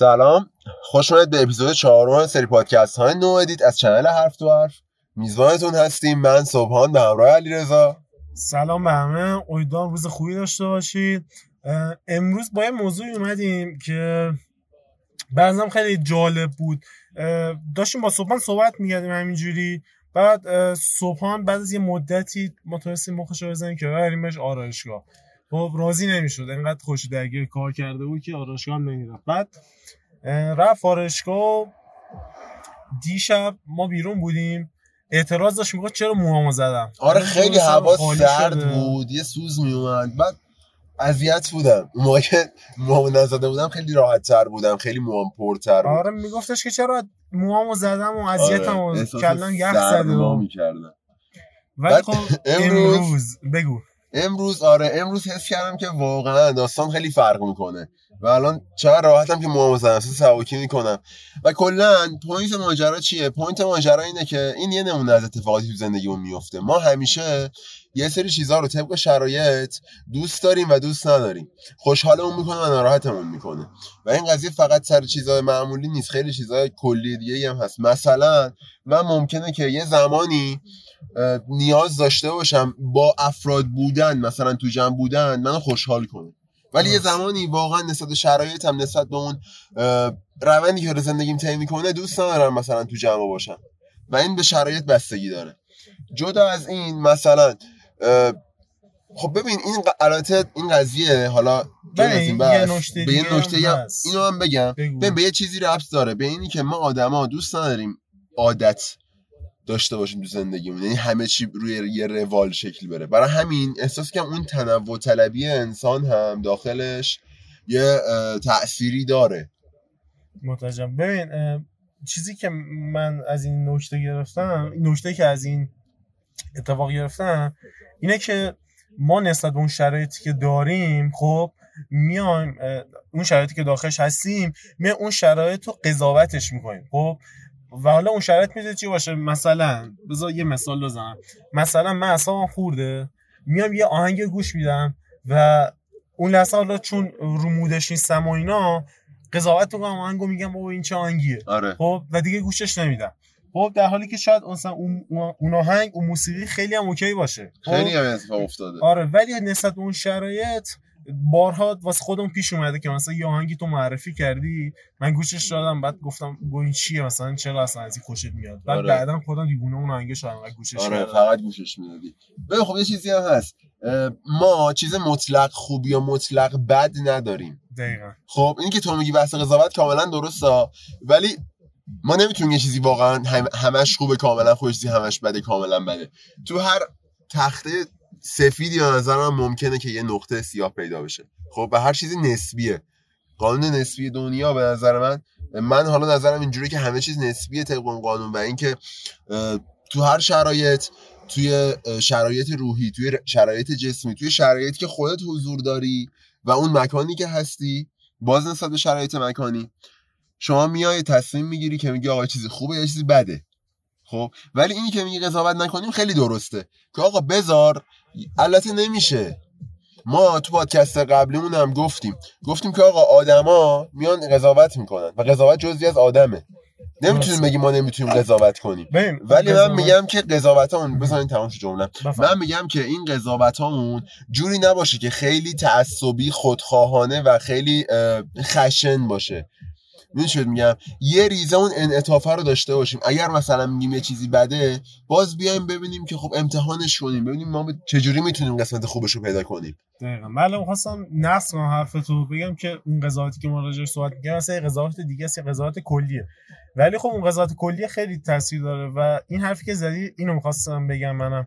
سلام. خوش اومدید به اپیزود چهارم سری پادکست های no edit از channel حرف تو حرف میزبانتون هستیم من صبحان به همراه علیرضا. سلام به همه. امیدوارم روز خوبی داشته باشید. امروز با یه موضوع اومدیم که به نظرم خیلی جالب بود. داشتیم با سبحان صحبت می‌کردیم همینجوری. بعد صبحان بعد از یه مدتی ما تونستیم مخش رو بزنیم که بریم بهش آرایشگاه. خب راضی نمی‌شد. انقدر خوش درگیر کار کرده بود که آرایشگاه هم نمی‌رفت. بعد رفت آرایشگاه. دیشب ما بیرون بودیم. اعتراض داشت می‌گفت چرا موهامو زدم؟ آره من خیلی هوا سرد. بود. یه سوز میومد بعد اذیت بودم. اون موقع که موامو نزده بودم خیلی راحت تر بودم. خیلی موام پرتر بود. آره میگفتش که چرا موامو زدم و اذیتم آره، کلم یخ زده و می‌کردم. ولی خب امروز- امروز بگو. امروز آره امروز حس کردم که واقعا داستان خیلی فرق می‌کنه. و الان چقدر راحتم که زدم احساس سبکی می‌کنم. و کلا point ماجرا چیه؟ point ماجرا اینه که این یه نمونه از اتفاقاتی تو زندگیمون میفته ما همیشه یه سری چیزها رو طبق شرایط دوست داریم و دوست نداریم. خوشحالمون می‌کنه و ناراحتمون می‌کنه. و این قضیه فقط سر چیزهای معمولی نیست. خیلی چیزهای کلی دیگه هم هست. مثلا من ممکنه که یه زمانی نیاز داشته باشم با افراد بودن مثلا تو جمع بودن منو خوشحال کنه ولی یه درست. زمانی واقعا نسبت شرایطم نسبت به اون روندی که رو زندگیم طی می‌کنه دوست ندارم مثلا تو جمع باشم و این به شرایط بستگی داره جدا از این مثلا خب ببین این البته این قضیه حالا این یه بحث، نکته به یه نکته. اینو هم بگم. ببین به یه چیزی ربط داره به اینی که ما آدما دوست نداریم عادت داشته باشیم تو زندگیمون. یعنی همه چی روی یه روال شکل بره. برای همین احساس کنم اون تنوع طلبی انسان هم داخلش یه تأثیری داره. متوجهم. ببین چیزی که من از این نکته گرفتم نکته که از این اتفاق گرفتم اینه که ما نسبت به اون شرایطی که داریم خب میایم اون شرایطی که داخلش هستیم میایم اون شرایط رو قضاوتش می‌کنیم. خب و حالا اون شرایط می‌تونه چی باشه؟ مثلا بذار یه مثال بزنم. مثلا من اصلا خورده میام یه آهنگ گوش میدم و اون لحظه حالا چون رو مودش نیستم و اینا قضاوت می‌کنم آهنگو میگم بابا این چه آهنگیه؟ آره. خب و دیگه گوشش نمیدم. خب در حالی که شاید مثلا اون اون آهنگ اون موسیقی خیلی هم اوکی باشه. خب؟ خیلی هم اتفاق افتاده. آره ولی نسبت به اون شرایط بارها واسه خودم پیش اومده که مثلا یه آهنگی تو معرفی کردی من گوشش دادم بعد گفتم گو این چیه؟ مثلا چرا اصلا از این خوشت میاد؟ بعد آره. بعدا خودم دیوونه اون آهنگ شدم و گوشش آره فقط گوشش می‌دادی. ببین خب یه چیزی هم هست. ما چیز مطلق خوب یا مطلق بد نداریم. دقیقا. خب این که تو میگی بحث قضاوت کاملا درسته ولی ما نمی‌تونیم یه چیزی واقعا هم- همش خوبه کاملا خوش چیزی همش بده کاملا بده. تو هر تخته سفیدی به نظر من ممکنه که یه نقطه سیاه پیدا بشه. خب به هر چیزی نسبیه. قانون نسبی دنیا به نظر من من حالا نظرم اینجوری که همه چیز نسبیه طبق قانون و اینکه تو هر شرایط توی شرایط روحی توی شرایط جسمی توی شرایطی که خودت حضور داری و اون مکانی که هستی باز نسبت به شرایط مکانی شما میای تصمیم می‌گیری که میگی آقا چیزی خوبه یا چیزی بده. خب؟ ولی اینی که میگی قضاوت نکنیم خیلی درسته. که آقا بذار البته نمیشه. ما تو پادکست قبلیمون هم گفتیم. گفتیم که آقا آدما میان قضاوت می‌کنن و قضاوت جزئی از آدمه. نمی‌تونیم. بگیم ما نمی‌تونیم قضاوت کنیم. ولی من قضاوت- میگم که قضاوتامون بزنین تمام شد بفرمایید. من میگم که این قضاوتامون جوری نباشه که خیلی تعصبی خودخواهانه و خیلی خشن باشه. بهت میگم؟ یه ریزه اون انعطافه رو داشته باشیم. اگر مثلا میگیم یه چیزی بده باز بیایم ببینیم که خب امتحانش کنیم. ببینیم ما چجوری می‌تونیم قسمت خوبش رو پیدا کنیم. دقیقا. من الان خواستم نقص کنم حرف تو بگم که اون قضاوتی که ما راجعش صحبت می‌کنیم مثلا قضاوت دیگه است قضاوت کلیه. ولی خب اون قضاوت کلیه خیلی تاثیر داره و این حرفی که زدی اینو می‌خواستم بگم منم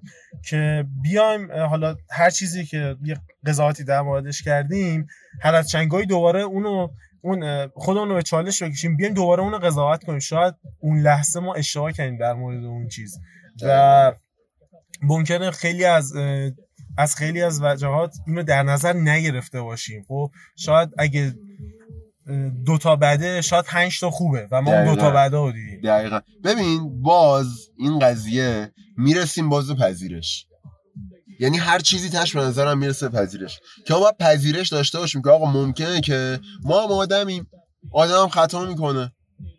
که بیایم حالا هر چیزی که یه قضاوتی در موردش کردیم هر از چنگایی دوباره اونو اون خودمون رو به چالش بکشیم بیایم دوباره اونو قضاوت کنیم. شاید اون لحظه ما اشتباه کردیم در مورد اون چیز. و ممکنه خیلی از از خیلی از وجهات اینو در نظر نگرفته باشیم. خب شاید اگه اه، دوتا بده شاید پنج تا خوبه و ما اون دقیقاً. دوتا بده رو دیدیم. دقیقا. ببین باز این قضیه می‌رسیم باز به پذیرش. یعنی هر چیزی تش به نظرم می‌رسه پذیرش. که ما پذیرش داشته باشیم که آقا ممکنه که ما هم آدمیم. آدم هم خطا می‌کنه.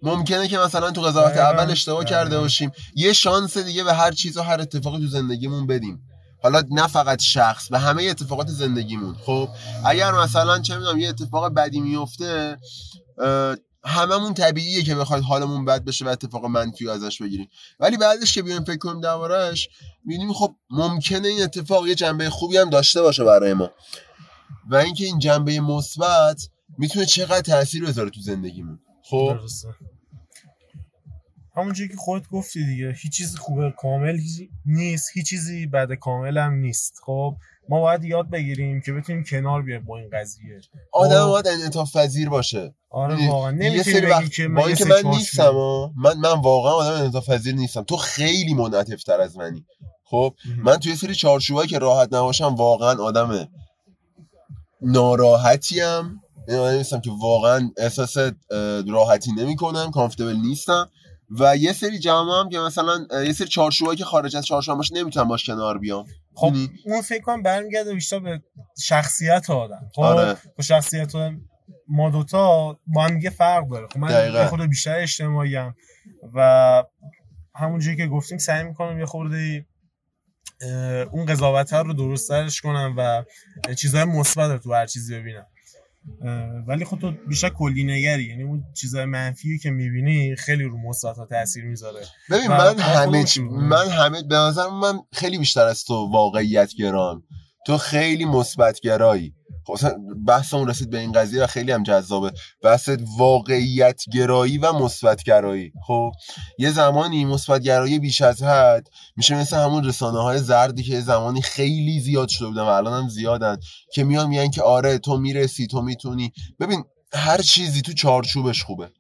ممکنه که مثلا تو قضاوت دقیقاً. اول اشتباه دقیقاً. کرده باشیم. یه شانس دیگه به هر چیز و هر اتفاقی تو زندگیمون بدیم. حالا نه فقط شخص به همه اتفاقات زندگیمون. خب اگر مثلا چه می‌دونم یه اتفاق بدی میفته هممون طبیعیه که بخواید حالمون بد بشه و اتفاق منفی ازش بگیریم. ولی بعدش که بیایم فکر کنیم دربارهش می‌بینیم خب ممکنه این اتفاق یه جنبه خوبی هم داشته باشه برای ما. و اینکه این جنبه مثبت می‌تونه چقدر تاثیر بذاره تو زندگیمون. خب؟ همونجوری که خودت گفتی دیگه هیچ چیزی خوبه کامل نیست. هیچ چیزی بعد کامل هم نیست. خب؟ ما باید یاد بگیریم که بتونیم کنار بیایم با این قضیه. آدم خب. باید انعطاف پذیر باشه. آره می‌دونی، واقعا. سری بگی وقت که با من سری من نیستم. من من واقعا آدم انعطاف پذیر نیستم. تو خیلی منعطف از منی. خب. من توی سری چارچوبایی که راحت نباشم واقعا آدم ناراحتیم. آدم نیستم که واقعا احساس راحتی نمی‌کنم کامفتبل نیستم. و یه سری جمع هم که مثلا یه سری چارچوبایی که خارج از چارچوب باشه نمی‌تونم باش کنار بیام خب می‌دونی؟ اون فکر کنم برمیگرده بیشتر به شخصیت آدم خب آره. با شخصیت ما دوتا با هم دیگه فرق داره خب من خورده بیشتر اجتماعی و همونجوری که گفتیم سعی می‌کنم یه خورده اون قضاوت رو درست درش کنم و چیزهای مثبت رو تو هر چیزی ببینم ولی خب تو بیشتر کلی نگری. یعنی اون چیزهای منفی که می‌بینی خیلی رو مثبت تاثیر می‌ذاره. ببین من باید همه. من همه به نظر من خیلی بیشتر از تو واقعیت گرام تو خیلی مثبت گرایی خب اصلا بحثمون رسید به این قضیه و خیلی هم جذابه. بحث واقعیت گرایی و مثبت گرایی خب یه زمانی مثبت گرایی بیش از حد میشه مثل همون رسانه های زردی که زمانی خیلی زیاد شده بودن و الان هم زیادن که میان میگن که آره تو می‌رسی تو می‌تونی. ببین هر چیزی تو چارچوبش خوبه.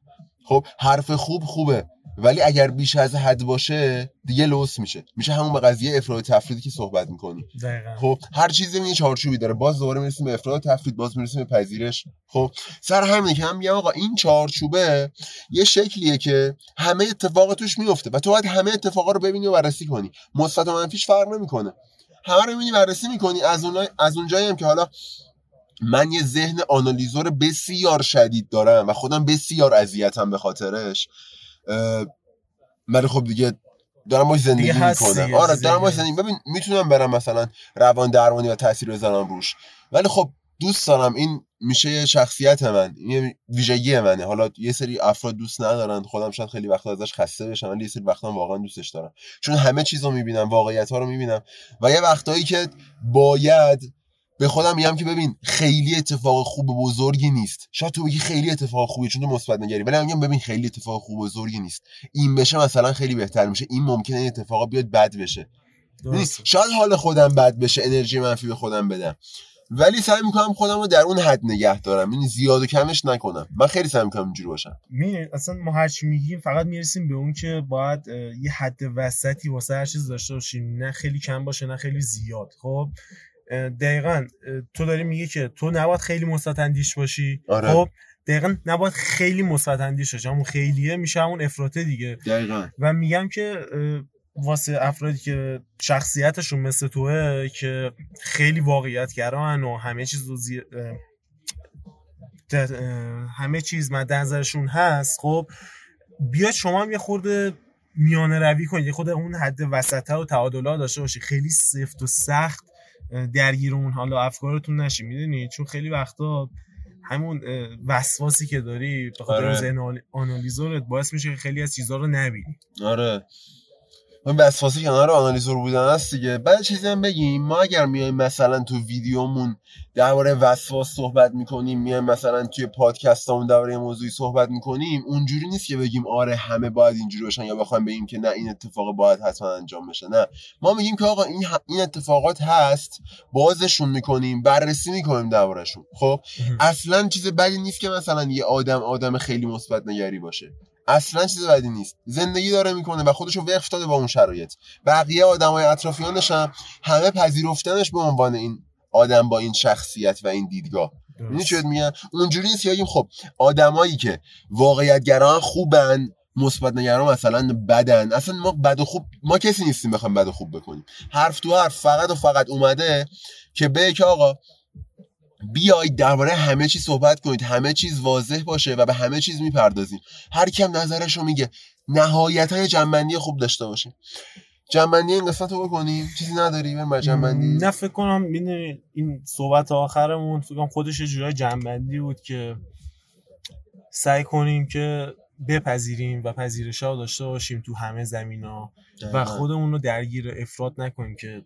خب حرف خوب خوبه. ولی اگر بیش از حد باشه دیگه لوس میشه. میشه همون به قضیه افراد تفریدی که صحبت می‌کنی. دقیقا. خب هر چیزی یه چارچوبی داره. باز دوباره می‌رسیم به افراد تفرید باز می‌رسیم به پذیرش. خب سر همینه که هم میگم آقا این چارچوبه یه شکلیه که همه اتفاق توش میفته و تو باید همه اتفاقا رو ببینی و بررسی کنی. مثبت و منفیش فرق نمی‌کنه. همه رو می‌بینی بررسی می‌کنی. از اون از اونجایی هم که حالا من یه ذهن آنالیزور بسیار شدید دارم و خودم بسیار اذیتم به خاطرش ولی خب دیگه دارم باش زندگی می‌کنم. آره دارم باش. زندگی. ببین می‌تونم برم مثلا روان درمانی و تاثیر بذارم روش. ولی خب دوست دارم. این میشه یه شخصیت من این یه ویژگی منه. حالا یه سری افراد دوست ندارن. خودم شاید خیلی وقتا ازش خسته بشم ولی یه سری وقتا واقعا دوستش دارم. چون همه چیز رو می‌بینم واقعیت ها رو می‌بینم. و یه وقتایی که باید به خودم میگم که ببین خیلی اتفاق خوب و بزرگی نیست. شاید تو بگی خیلی اتفاق خوبی چون تو مثبت نگری ولی میگم ببین خیلی اتفاق خوب و بزرگی نیست. این بشه مثلا خیلی بهتر میشه. این ممکنه این اتفاقا بیاد بد بشه. یعنی درسته. شاید حال خودم بد بشه انرژی منفی به خودم بدم. ولی سعی می‌کنم خودم رو در اون حد نگه دارم. یعنی زیاد و کمش نکنم. من خیلی سعی می‌کنم اینجوری باشم. می اصلا ما هر چی میگیم فقط می‌رسیم به اون که باید یه حد وسطی واسه هر چیز داشته باشیم. نه خیلی کم باشه نه خیلی زیاد. خب؟ دقیقا تو داری میگی که تو نباید خیلی مثبت اندیش باشی. آره. خب دقیقا نباید خیلی مثبت اندیش باشی. همون خیلیه میشه همون افراطه دیگه. دقیقا. و میگم که واسه افرادی که شخصیتشون مثل توه که خیلی واقعیت گران و همه چیز رو زی... همه چیز مد نظرشون هست خب بیاید شما هم یه خورده میانه روی کنید. یه خورده اون حد وسطه و تعادلا داشته باشید خیلی سفت و سخت درگیر اون حالا افکارتون نشی می‌دونی؟ چون خیلی وقتا همون وسواسی که داری به خاطر آره. آنالیزورت باعث میشه که خیلی از چیزها رو نبینی. آره. اون وسواسی کنار آنالیزور بودن هست دیگه. بعد چیزی هم بگیم ما اگر میایم مثلا تو ویدیومون درباره وسواس صحبت می‌کنیم میایم مثلا توی پادکستمون درباره موضوعی صحبت می‌کنیم اونجوری نیست که بگیم آره همه باید اینجوری باشن یا بخوایم بگیم که نه این اتفاق باید حتما انجام بشه. نه. ما میگیم که آقا این ه- این اتفاقات هست بازشون می‌کنیم بررسی می‌کنیم دربارهشون. خب؟ اصلا چیز بدی نیست که مثلا یه آدم آدم خیلی مثبت نگری باشه. اصلا چیز بدی نیست. زندگی داره می‌کنه و خودشو وقف داده با اون شرایط. بقیه آدمای اطرافیانش هم همه پذیرفتنش به عنوان این آدم با این شخصیت و این دیدگاه. می‌دونی بهت میگم؟ اونجوری نیست که بگیم خب آدمایی که واقعیت گران خوبن مثبت نگران مثلا بدن. اصلا ما بد و خوب ما کسی نیستیم بخوایم بد و خوب بکنیم. حرف تو حرف فقط و فقط اومده که به که آقا بیایید درباره همه چیز صحبت کنید همه چیز واضح باشه و به همه چیز می‌پردازیم. هر کم نظرشو میگه نهایتا جنبندی خوب داشته باشیم. جنبندی این قسمت رو بکنیم. چیزی نداری؟ بریم جنبندی. نه فکر کنم می‌دونی این صحبت آخرمون فکر کنم خودش یه جورای جنبندی بود که سعی کنیم که بپذیریم و پذیرش ها داشته باشیم تو همه زمین ها و خودمون رو درگیر افراد نکنیم که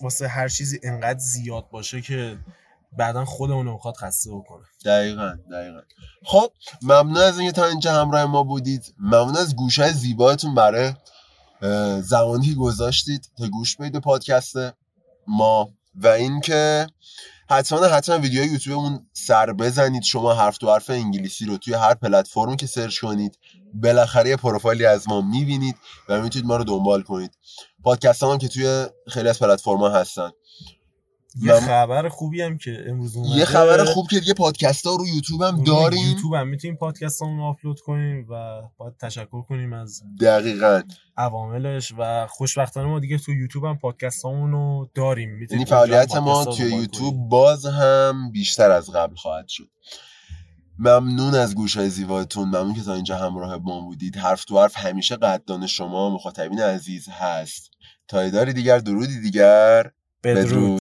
واسه هر چیزی انقدر زیاد باشه که بعدا خودمون رو می‌خواد خسته بکنه. دقیقا دقیقا. خب ممنون از اینکه تا اینجا همراه ما بودید. ممنون از گوشه زیباتون برای زمانی گذاشتید تا گوش بدید پادکست ما. و اینکه حتما حتما ویدیو یوتیوبمون سر بزنید. شما حرف تو حرف انگلیسی رو توی هر پلتفرمی که سرچ کنید بالاخره یه پروفایلی از ما می‌بینید و می‌تونید ما رو دنبال کنید. پادکست هم که توی خیلی از پلتفرما هستن. یه خبر خوبی هم که امروز اومده. یه خبر خوب که دیگه پادکست ها رو یوتیوب هم داریم. یوتیوب هم می‌تونیم پادکست رو آپلود کنیم و باید تشکر کنیم از دقیقا. عواملش و خوشبختانه ما دیگه تو یوتیوب هم پادکست رو داریم. یعنی فعالیت ما توی یوتیوب باز هم بیشتر از قبل خواهد شد. ممنون از گوش های زیباتون. ممنون که تا اینجا همراه ما بودید. حرف تو حرف همیشه قدردان شما مخاطبین عزیز هست. تا دیگر درودی دیگر. بدرود.